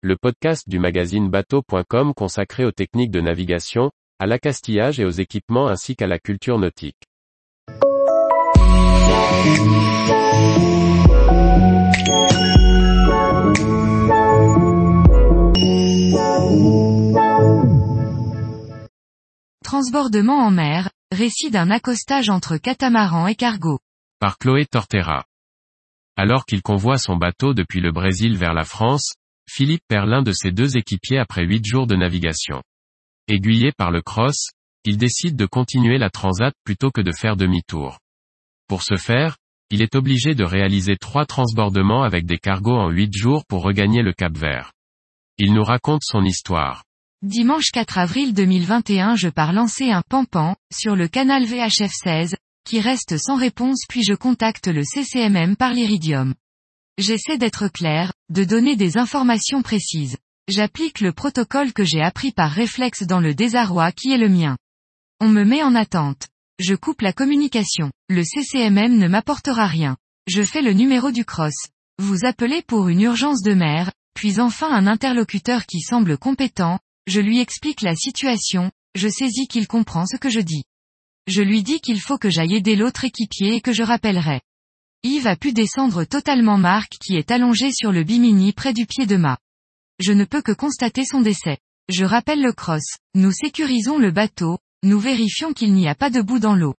le podcast du magazine bateau.com consacré aux techniques de navigation, à l'accastillage et aux équipements ainsi qu'à la culture nautique. Transbordement en mer, récit d'un accostage entre catamaran et cargo. Par Chloé Tortera. Alors qu'il convoie son bateau depuis le Brésil vers la France, Philippe perd l'un de ses deux équipiers après huit jours de navigation. Aiguillé par le cross, il décide de continuer la transat plutôt que de faire demi-tour. Pour ce faire, il est obligé de réaliser trois transbordements avec des cargos en huit jours pour regagner le Cap Vert. Il nous raconte son histoire. Dimanche 4 avril 2021 je pars lancer un pampan, sur le canal VHF 16, qui reste sans réponse puis je contacte le CCMM par l'Iridium. J'essaie d'être clair, de donner des informations précises. J'applique le protocole que j'ai appris par réflexe dans le désarroi qui est le mien. On me met en attente. Je coupe la communication. Le CCMM ne m'apportera rien. Je fais le numéro du cross. Vous appelez pour une urgence de mer, puis enfin un interlocuteur qui semble compétent, je lui explique la situation, je saisis qu'il comprend ce que je dis. Je lui dis qu'il faut que j'aille aider l'autre équipier et que je rappellerai. Yves a pu descendre totalement Marc qui est allongé sur le bimini près du pied de mât. Je ne peux que constater son décès. Je rappelle le cross. Nous sécurisons le bateau, nous vérifions qu'il n'y a pas de bout dans l'eau.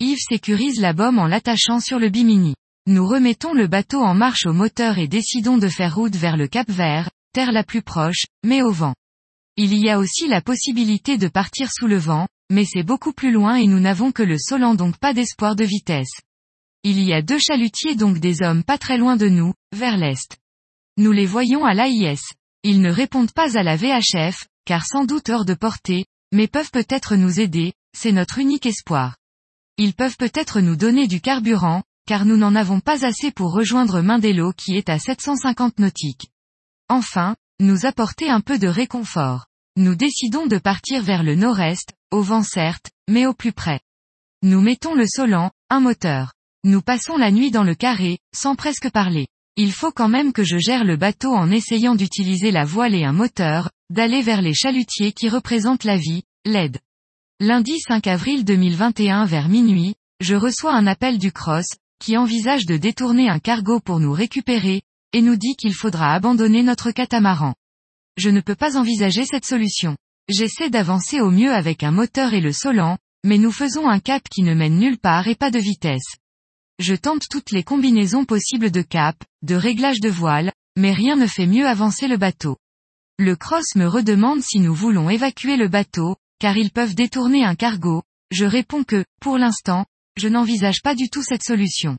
Yves sécurise la bombe en l'attachant sur le bimini. Nous remettons le bateau en marche au moteur et décidons de faire route vers le Cap Vert, terre la plus proche, mais au vent. Il y a aussi la possibilité de partir sous le vent, mais c'est beaucoup plus loin et nous n'avons que le Solan donc pas d'espoir de vitesse. Il y a deux chalutiers donc des hommes pas très loin de nous, vers l'est. Nous les voyons à l'AIS. Ils ne répondent pas à la VHF, car sans doute hors de portée, mais peuvent peut-être nous aider, c'est notre unique espoir. Ils peuvent peut-être nous donner du carburant, car nous n'en avons pas assez pour rejoindre Mindelo qui est à 750 nautiques. Enfin, nous apporter un peu de réconfort. Nous décidons de partir vers le nord-est, au vent certes, mais au plus près. Nous mettons le Solan, un moteur. Nous passons la nuit dans le carré, sans presque parler. Il faut quand même que je gère le bateau en essayant d'utiliser la voile et un moteur, d'aller vers les chalutiers qui représentent la vie, l'aide. Lundi 5 avril 2021 vers minuit, je reçois un appel du Cross, qui envisage de détourner un cargo pour nous récupérer, et nous dit qu'il faudra abandonner notre catamaran. Je ne peux pas envisager cette solution. J'essaie d'avancer au mieux avec un moteur et le solant, mais nous faisons un cap qui ne mène nulle part et pas de vitesse. Je tente toutes les combinaisons possibles de cap, de réglage de voile, mais rien ne fait mieux avancer le bateau. Le cross me redemande si nous voulons évacuer le bateau, car ils peuvent détourner un cargo, je réponds que, pour l'instant, je n'envisage pas du tout cette solution.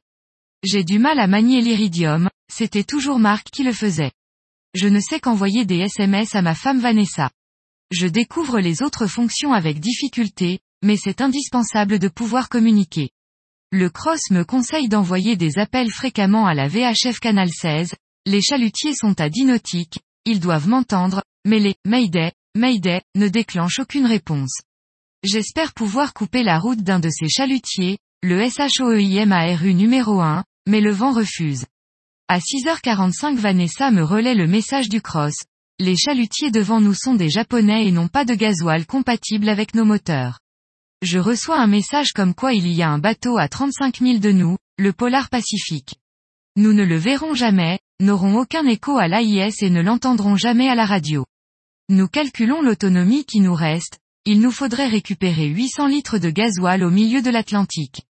J'ai du mal à manier l'iridium, c'était toujours Marc qui le faisait. Je ne sais qu'envoyer des SMS à ma femme Vanessa. Je découvre les autres fonctions avec difficulté, mais c'est indispensable de pouvoir communiquer. Le Cross me conseille d'envoyer des appels fréquemment à la VHF Canal 16, les chalutiers sont à 10 nautiques, ils doivent m'entendre, mais les Mayday, Mayday ne déclenchent aucune réponse. J'espère pouvoir couper la route d'un de ces chalutiers, le SHOEIMARU numéro 1, mais le vent refuse. À 6h45 Vanessa me relaie le message du cross. Les chalutiers devant nous sont des japonais et n'ont pas de gasoil compatible avec nos moteurs. Je reçois un message comme quoi il y a un bateau à 35 000 de nous, le Polar Pacifique. Nous ne le verrons jamais, n'aurons aucun écho à l'AIS et ne l'entendrons jamais à la radio. Nous calculons l'autonomie qui nous reste, il nous faudrait récupérer 800 litres de gasoil au milieu de l'Atlantique.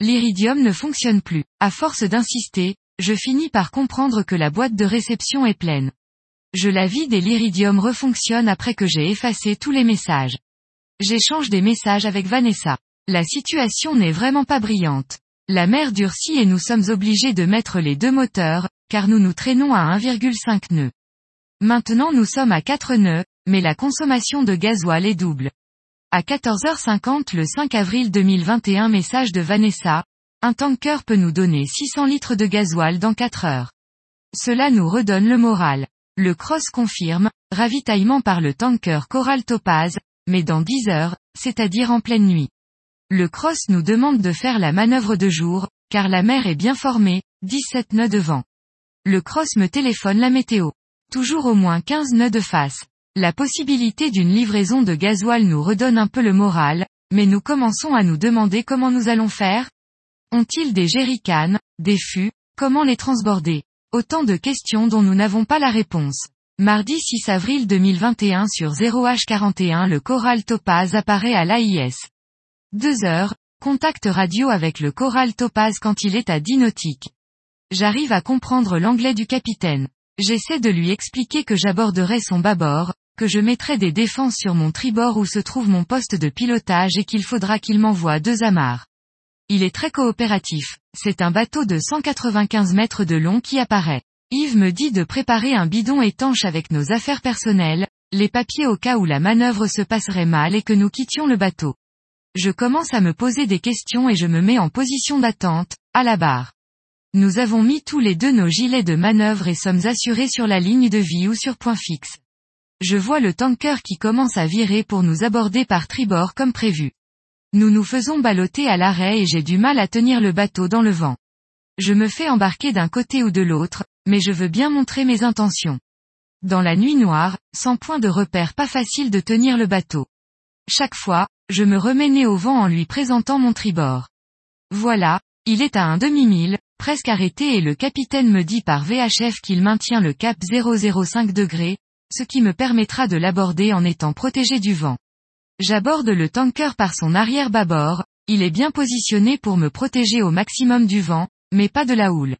L'iridium ne fonctionne plus. À force d'insister, je finis par comprendre que la boîte de réception est pleine. Je la vide et l'iridium refonctionne après que j'ai effacé tous les messages. J'échange des messages avec Vanessa. La situation n'est vraiment pas brillante. La mer durcit et nous sommes obligés de mettre les deux moteurs, car nous nous traînons à 1,5 nœuds. Maintenant nous sommes à 4 nœuds, mais la consommation de gasoil est double. À 14h50 le 5 avril 2021 message de Vanessa, un tanker peut nous donner 600 litres de gasoil dans 4 heures. Cela nous redonne le moral. Le cross confirme, ravitaillement par le tanker Coral Topaz, mais dans 10 heures, c'est-à-dire en pleine nuit. Le cross nous demande de faire la manœuvre de jour, car la mer est bien formée, 17 nœuds de vent. Le cross me téléphone la météo. Toujours au moins 15 nœuds de face. La possibilité d'une livraison de gasoil nous redonne un peu le moral, mais nous commençons à nous demander comment nous allons faire? Ont-ils des jerrycans, des fûts, comment les transborder? Autant de questions dont nous n'avons pas la réponse. Mardi 6 avril 2021 sur 0H41 le Coral Topaz apparaît à l'AIS. Deux heures, contact radio avec le Coral Topaz quand il est à 10 nautiques. J'arrive à comprendre l'anglais du capitaine. J'essaie de lui expliquer que j'aborderai son bâbord, que je mettrai des défenses sur mon tribord où se trouve mon poste de pilotage et qu'il faudra qu'il m'envoie deux amarres. Il est très coopératif. C'est un bateau de 195 mètres de long qui apparaît. Yves me dit de préparer un bidon étanche avec nos affaires personnelles, les papiers au cas où la manœuvre se passerait mal et que nous quittions le bateau. Je commence à me poser des questions et je me mets en position d'attente, à la barre. Nous avons mis tous les deux nos gilets de manœuvre et sommes assurés sur la ligne de vie ou sur point fixe. Je vois le tanker qui commence à virer pour nous aborder par tribord comme prévu. Nous nous faisons balloter à l'arrêt et j'ai du mal à tenir le bateau dans le vent. Je me fais embarquer d'un côté ou de l'autre, mais je veux bien montrer mes intentions. Dans la nuit noire, sans point de repère pas facile de tenir le bateau. Chaque fois, je me remets au vent en lui présentant mon tribord. Voilà, il est à un demi-mille, presque arrêté et le capitaine me dit par VHF qu'il maintient le cap 005 degrés, ce qui me permettra de l'aborder en étant protégé du vent. J'aborde le tanker par son arrière bâbord, il est bien positionné pour me protéger au maximum du vent, mais pas de la houle.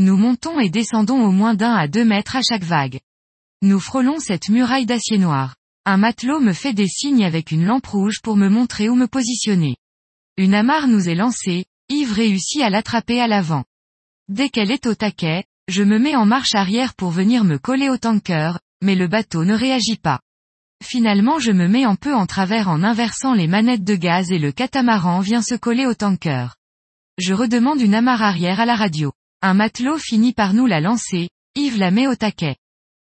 Nous montons et descendons au moins d'un à deux mètres à chaque vague. Nous frôlons cette muraille d'acier noir. Un matelot me fait des signes avec une lampe rouge pour me montrer où me positionner. Une amarre nous est lancée, Yves réussit à l'attraper à l'avant. Dès qu'elle est au taquet, je me mets en marche arrière pour venir me coller au tanker, mais le bateau ne réagit pas. Finalement je me mets un peu en travers en inversant les manettes de gaz et le catamaran vient se coller au tanker. Je redemande une amarre arrière à la radio. Un matelot finit par nous la lancer, Yves la met au taquet.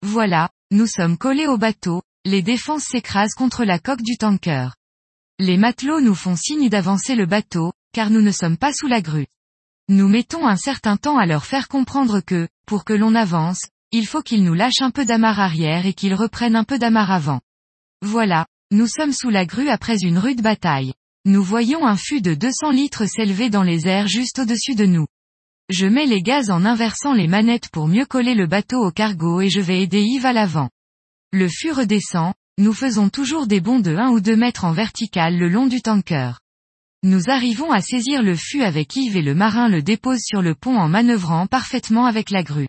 Voilà, nous sommes collés au bateau, les défenses s'écrasent contre la coque du tanker. Les matelots nous font signe d'avancer le bateau, car nous ne sommes pas sous la grue. Nous mettons un certain temps à leur faire comprendre que, pour que l'on avance, il faut qu'ils nous lâchent un peu d'amarre arrière et qu'ils reprennent un peu d'amarre avant. Voilà, nous sommes sous la grue après une rude bataille. Nous voyons un fût de 200 litres s'élever dans les airs juste au-dessus de nous. Je mets les gaz en inversant les manettes pour mieux coller le bateau au cargo et je vais aider Yves à l'avant. Le fût redescend, nous faisons toujours des bonds de 1 ou 2 mètres en vertical le long du tanker. Nous arrivons à saisir le fût avec Yves et le marin le dépose sur le pont en manœuvrant parfaitement avec la grue.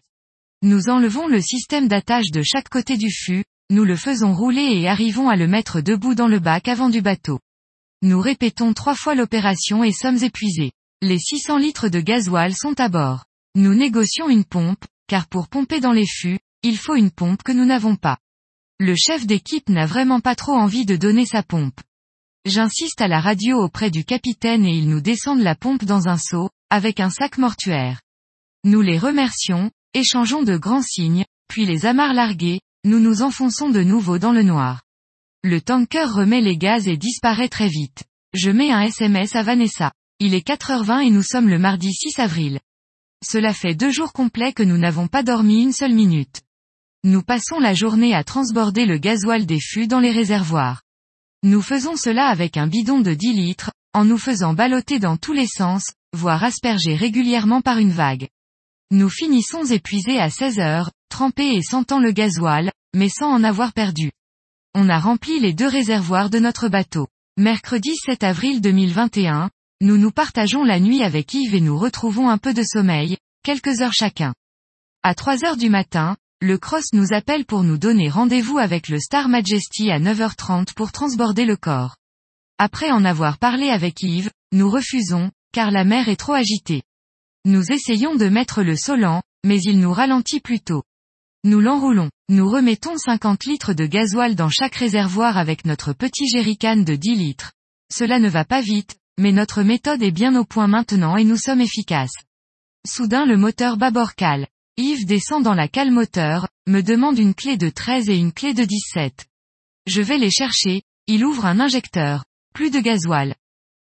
Nous enlevons le système d'attache de chaque côté du fût, nous le faisons rouler et arrivons à le mettre debout dans le bac avant du bateau. Nous répétons trois fois l'opération et sommes épuisés. Les 600 litres de gasoil sont à bord. Nous négocions une pompe, car pour pomper dans les fûts, il faut une pompe que nous n'avons pas. Le chef d'équipe n'a vraiment pas trop envie de donner sa pompe. J'insiste à la radio auprès du capitaine et ils nous descendent la pompe dans un seau, avec un sac mortuaire. Nous les remercions, Échangeons de grands signes, puis les amarres larguées, nous nous enfonçons de nouveau dans le noir. Le tanker remet les gaz et disparaît très vite. Je mets un SMS à Vanessa. Il est 4h20 et nous sommes le mardi 6 avril. Cela fait deux jours complets que nous n'avons pas dormi une seule minute. Nous passons la journée à transborder le gasoil des fûts dans les réservoirs. Nous faisons cela avec un bidon de 10 litres, en nous faisant balloter dans tous les sens, voire asperger régulièrement par une vague. Nous finissons épuisés à 16 heures, trempés et sentant le gasoil, mais sans en avoir perdu. On a rempli les deux réservoirs de notre bateau. Mercredi 7 avril 2021, nous nous partageons la nuit avec Yves et nous retrouvons un peu de sommeil, quelques heures chacun. À 3 heures du matin, le Cross nous appelle pour nous donner rendez-vous avec le Star Majesty à 9h30 pour transborder le corps. Après en avoir parlé avec Yves, nous refusons, car la mer est trop agitée. Nous essayons de mettre le solant, mais il nous ralentit plutôt. Nous l'enroulons. Nous remettons 50 litres de gasoil dans chaque réservoir avec notre petit jerrycan de 10 litres. Cela ne va pas vite, mais notre méthode est bien au point maintenant et nous sommes efficaces. Soudain le moteur bâbord cale. Yves descend dans la cale moteur, me demande une clé de 13 et une clé de 17. Je vais les chercher, il ouvre un injecteur. Plus de gasoil.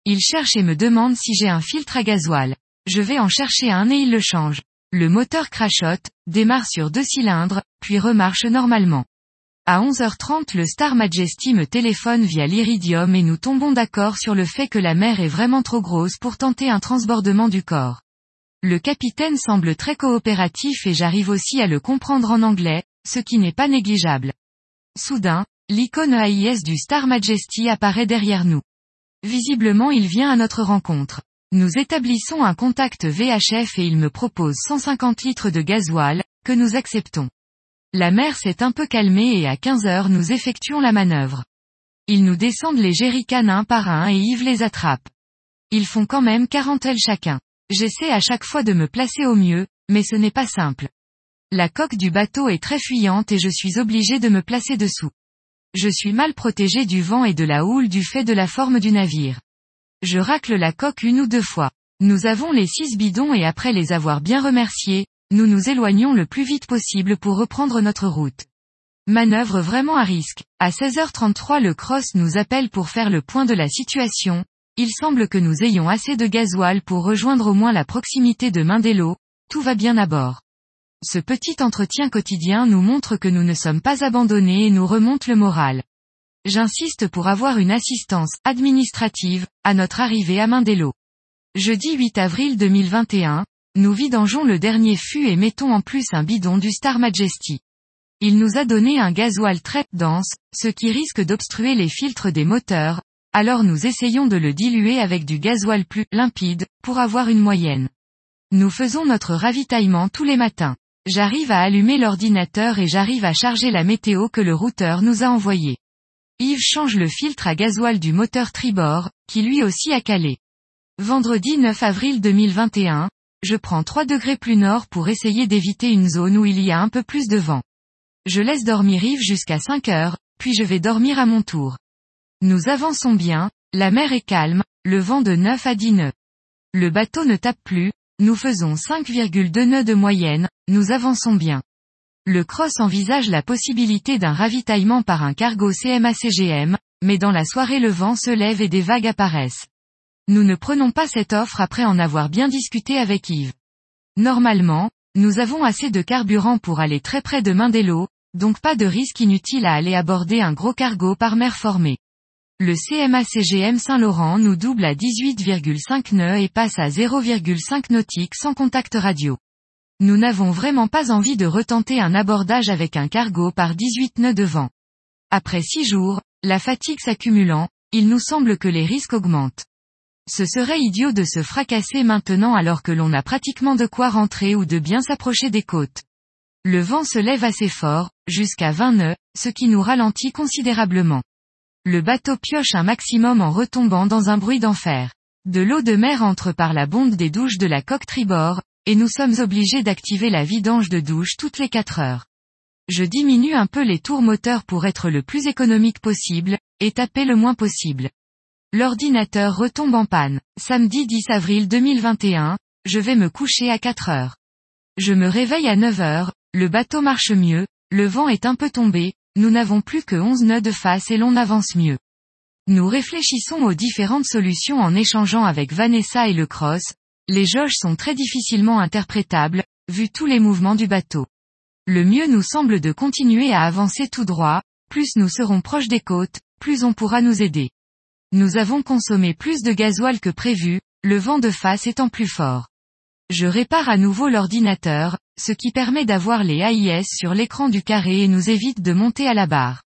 Il cherche et me demande si j'ai un filtre à gasoil. Je vais en chercher un et il le change. Le moteur crachote, démarre sur deux cylindres, puis remarche normalement. À 11h30 le Star Majesty me téléphone via l'Iridium et nous tombons d'accord sur le fait que la mer est vraiment trop grosse pour tenter un transbordement du corps. Le capitaine semble très coopératif et j'arrive aussi à le comprendre en anglais, ce qui n'est pas négligeable. Soudain, l'icône AIS du Star Majesty apparaît derrière nous. Visiblement il vient à notre rencontre. Nous établissons un contact VHF et il me propose 150 litres de gasoil, que nous acceptons. La mer s'est un peu calmée et à 15 heures nous effectuons la manœuvre. Ils nous descendent les jerrycans un par un et Yves les attrape. Ils font quand même 40 L chacun. J'essaie à chaque fois de me placer au mieux, mais ce n'est pas simple. La coque du bateau est très fuyante et je suis obligé de me placer dessous. Je suis mal protégé du vent et de la houle du fait de la forme du navire. Je racle la coque une ou deux fois. Nous avons les six bidons et après les avoir bien remerciés, nous nous éloignons le plus vite possible pour reprendre notre route. Manœuvre vraiment à risque. À 16h33 le cross nous appelle pour faire le point de la situation. Il semble que nous ayons assez de gasoil pour rejoindre au moins la proximité de Mindelo. Tout va bien à bord. Ce petit entretien quotidien nous montre que nous ne sommes pas abandonnés et nous remonte le moral. J'insiste pour avoir une assistance administrative à notre arrivée à Mindelo. Jeudi 8 avril 2021, nous vidangeons le dernier fût et mettons en plus un bidon du Star Majesty. Il nous a donné un gasoil très dense, ce qui risque d'obstruer les filtres des moteurs, alors nous essayons de le diluer avec du gasoil plus limpide, pour avoir une moyenne. Nous faisons notre ravitaillement tous les matins. J'arrive à allumer l'ordinateur et j'arrive à charger la météo que le routeur nous a envoyée. Yves change le filtre à gasoil du moteur tribord, qui lui aussi a calé. Vendredi 9 avril 2021, je prends 3 degrés plus nord pour essayer d'éviter une zone où il y a un peu plus de vent. Je laisse dormir Yves jusqu'à 5 heures, puis je vais dormir à mon tour. Nous avançons bien, la mer est calme, le vent de 9 à 10 nœuds. Le bateau ne tape plus, nous faisons 5,2 nœuds de moyenne, nous avançons bien. Le cross envisage la possibilité d'un ravitaillement par un cargo CMA-CGM, mais dans la soirée le vent se lève et des vagues apparaissent. Nous ne prenons pas cette offre après en avoir bien discuté avec Yves. Normalement, nous avons assez de carburant pour aller très près de Mindelo, donc pas de risque inutile à aller aborder un gros cargo par mer formée. Le CMA-CGM Saint-Laurent nous double à 18,5 nœuds et passe à 0,5 nautique sans contact radio. Nous n'avons vraiment pas envie de retenter un abordage avec un cargo par 18 nœuds de vent. Après six jours, la fatigue s'accumulant, il nous semble que les risques augmentent. Ce serait idiot de se fracasser maintenant alors que l'on a pratiquement de quoi rentrer ou de bien s'approcher des côtes. Le vent se lève assez fort, jusqu'à 20 nœuds, ce qui nous ralentit considérablement. Le bateau pioche un maximum en retombant dans un bruit d'enfer. De l'eau de mer entre par la bonde des douches de la coque tribord, et nous sommes obligés d'activer la vidange de douche toutes les 4 heures. Je diminue un peu les tours moteurs pour être le plus économique possible, et taper le moins possible. L'ordinateur retombe en panne. Samedi 10 avril 2021, je vais me coucher à 4 heures. Je me réveille à 9 heures, le bateau marche mieux, le vent est un peu tombé, nous n'avons plus que 11 nœuds de face et l'on avance mieux. Nous réfléchissons aux différentes solutions en échangeant avec Vanessa et le cross, les jauges sont très difficilement interprétables, vu tous les mouvements du bateau. Le mieux nous semble de continuer à avancer tout droit, plus nous serons proches des côtes, plus on pourra nous aider. Nous avons consommé plus de gasoil que prévu, le vent de face étant plus fort. Je répare à nouveau l'ordinateur, ce qui permet d'avoir les AIS sur l'écran du carré et nous évite de monter à la barre.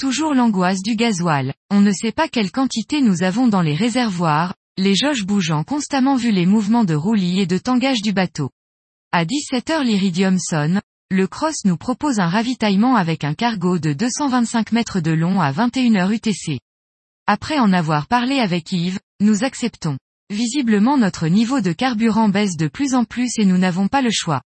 Toujours l'angoisse du gasoil. On ne sait pas quelle quantité nous avons dans les réservoirs, les jauges bougeant constamment vu les mouvements de roulis et de tangage du bateau. À 17h l'Iridium sonne, le Cross nous propose un ravitaillement avec un cargo de 225 mètres de long à 21h UTC. Après en avoir parlé avec Yves, nous acceptons. Visiblement notre niveau de carburant baisse de plus en plus et nous n'avons pas le choix.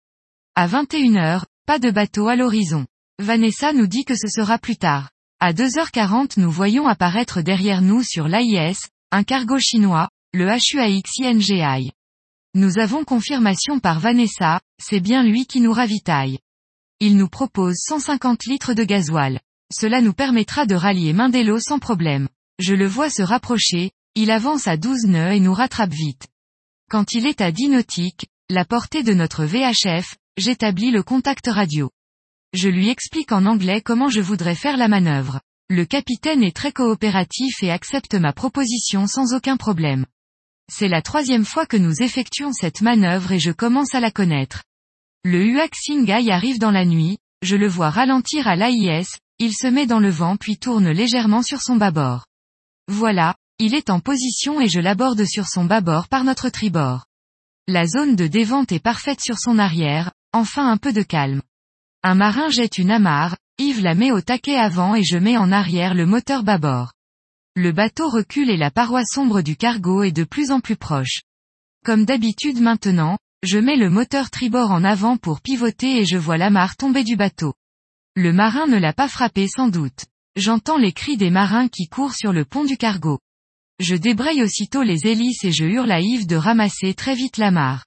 À 21h, pas de bateau à l'horizon. Vanessa nous dit que ce sera plus tard. À 2h40 nous voyons apparaître derrière nous sur l'AIS, un cargo chinois, le HUAX INGI. Nous avons confirmation par Vanessa, c'est bien lui qui nous ravitaille. Il nous propose 150 litres de gasoil. Cela nous permettra de rallier Mindelo sans problème. Je le vois se rapprocher, il avance à 12 nœuds et nous rattrape vite. Quand il est à 10 nautiques, la portée de notre VHF, j'établis le contact radio. Je lui explique en anglais comment je voudrais faire la manœuvre. Le capitaine est très coopératif et accepte ma proposition sans aucun problème. C'est la troisième fois que nous effectuons cette manœuvre et je commence à la connaître. Le Singai arrive dans la nuit, je le vois ralentir à l'AIS, il se met dans le vent puis tourne légèrement sur son bâbord. Voilà, il est en position et je l'aborde sur son bâbord par notre tribord. La zone de dévente est parfaite sur son arrière, enfin un peu de calme. Un marin jette une amarre, Yves la met au taquet avant et je mets en arrière le moteur bâbord. Le bateau recule et la paroi sombre du cargo est de plus en plus proche. Comme d'habitude maintenant, je mets le moteur tribord en avant pour pivoter et je vois l'amarre tomber du bateau. Le marin ne l'a pas frappé sans doute. J'entends les cris des marins qui courent sur le pont du cargo. Je débraye aussitôt les hélices et je hurle à Yves de ramasser très vite l'amarre.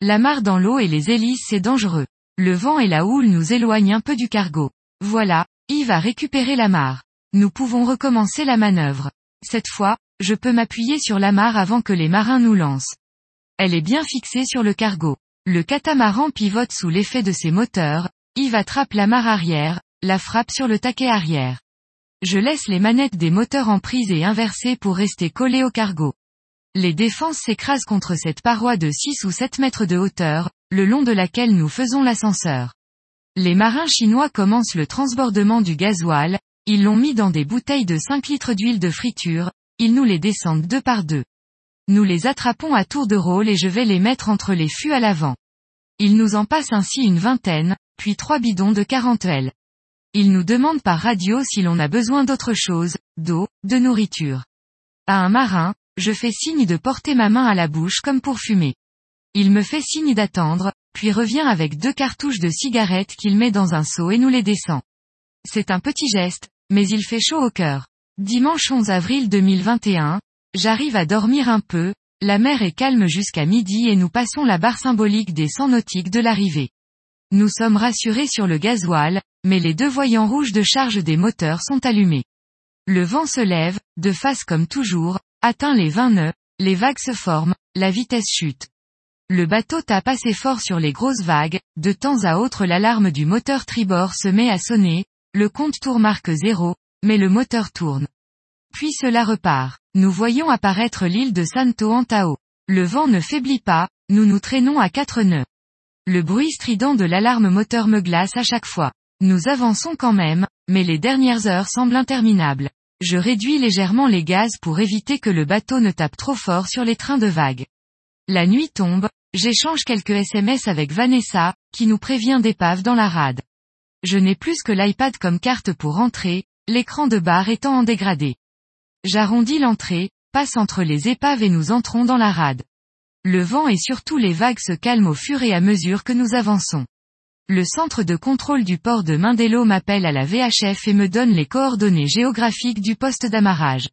L'amarre dans l'eau et les hélices c'est dangereux. Le vent et la houle nous éloignent un peu du cargo. Voilà, Yves a récupéré l'amarre. Nous pouvons recommencer la manœuvre. Cette fois, je peux m'appuyer sur l'amarre avant que les marins nous lancent. Elle est bien fixée sur le cargo. Le catamaran pivote sous l'effet de ses moteurs, Yves attrape l'amarre arrière, la frappe sur le taquet arrière. Je laisse les manettes des moteurs en prise et inversées pour rester collées au cargo. Les défenses s'écrasent contre cette paroi de 6 ou 7 mètres de hauteur, le long de laquelle nous faisons l'ascenseur. Les marins chinois commencent le transbordement du gasoil, ils l'ont mis dans des bouteilles de 5 litres d'huile de friture, ils nous les descendent deux par deux. Nous les attrapons à tour de rôle et je vais les mettre entre les fûts à l'avant. Ils nous en passent ainsi une vingtaine, puis trois bidons de 40 L. Ils nous demandent par radio si l'on a besoin d'autre chose, d'eau, de nourriture. À un marin, je fais signe de porter ma main à la bouche comme pour fumer. Il me fait signe d'attendre, puis revient avec deux cartouches de cigarettes qu'il met dans un seau et nous les descend. C'est un petit geste, mais il fait chaud au cœur. Dimanche 11 avril 2021, J'arrive à dormir un peu, la mer est calme jusqu'à midi et nous passons la barre symbolique des 100 nautiques de l'arrivée. Nous sommes rassurés sur le gasoil, mais les deux voyants rouges de charge des moteurs sont allumés. Le vent se lève, de face comme toujours, atteint les 20 nœuds, les vagues se forment, la vitesse chute. Le bateau tape assez fort sur les grosses vagues, de temps à autre l'alarme du moteur tribord se met à sonner, le compte tour marque zéro, mais le moteur tourne. Puis cela repart. Nous voyons apparaître l'île de Santo Antao. Le vent ne faiblit pas, nous nous traînons à quatre nœuds. Le bruit strident de l'alarme moteur me glace à chaque fois. Nous avançons quand même, mais les dernières heures semblent interminables. Je réduis légèrement les gaz pour éviter que le bateau ne tape trop fort sur les trains de vagues. La nuit tombe, j'échange quelques SMS avec Vanessa, qui nous prévient d'épave dans la rade. Je n'ai plus que l'iPad comme carte pour entrer, l'écran de bar étant en dégradé. J'arrondis l'entrée, passe entre les épaves et nous entrons dans la rade. Le vent et surtout les vagues se calment au fur et à mesure que nous avançons. Le centre de contrôle du port de Mindelo m'appelle à la VHF et me donne les coordonnées géographiques du poste d'amarrage.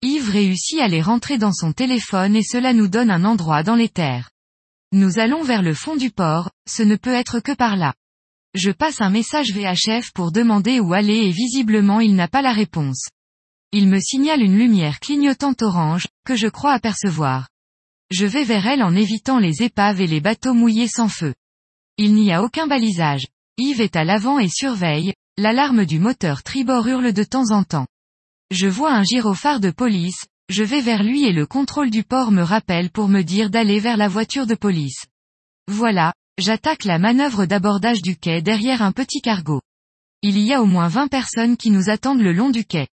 Yves réussit à les rentrer dans son téléphone et cela nous donne un endroit dans les terres. Nous allons vers le fond du port, ce ne peut être que par là. Je passe un message VHF pour demander où aller et visiblement il n'a pas la réponse il me signale une lumière clignotante orange, que je crois apercevoir. Je vais vers elle en évitant les épaves et les bateaux mouillés sans feu. Il n'y a aucun balisage. Yves est à l'avant et surveille, l'alarme du moteur tribord hurle de temps en temps. Je vois un gyrophare de police, je vais vers lui et le contrôle du port me rappelle pour me dire d'aller vers la voiture de police. Voilà, j'attaque la manœuvre d'abordage du quai derrière un petit cargo. Il y a au moins 20 personnes qui nous attendent le long du quai.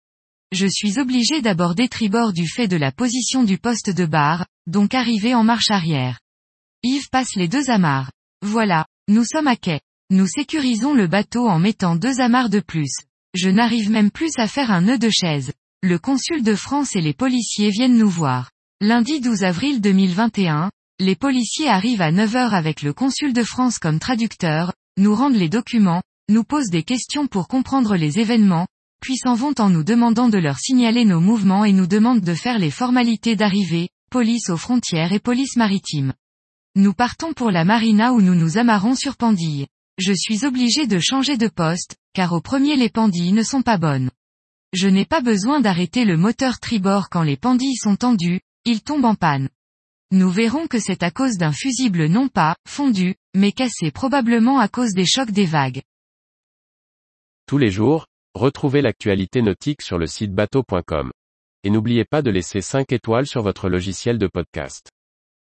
Je suis obligé d'aborder tribord du fait de la position du poste de barre, donc arriver en marche arrière. Yves passe les deux amarres. Voilà, nous sommes à quai. Nous sécurisons le bateau en mettant deux amarres de plus. Je n'arrive même plus à faire un nœud de chaise. Le consul de France et les policiers viennent nous voir. Lundi 12 avril 2021, les policiers arrivent à 9h avec le consul de France comme traducteur, nous rendent les documents, nous posent des questions pour comprendre les événements, puis s'en vont en nous demandant de leur signaler nos mouvements et nous demandent de faire les formalités d'arrivée, police aux frontières et police maritime. Nous partons pour la marina où nous nous amarrons sur Pandille. Je suis obligé de changer de poste, car au premier les pandilles ne sont pas bonnes. Je n'ai pas besoin d'arrêter le moteur tribord quand les pandilles sont tendues, ils tombent en panne. Nous verrons que c'est à cause d'un fusible non pas, fondu, mais cassé probablement à cause des chocs des vagues. Tous les jours, retrouvez l'actualité nautique sur le site bateau.com. Et n'oubliez pas de laisser 5 étoiles sur votre logiciel de podcast.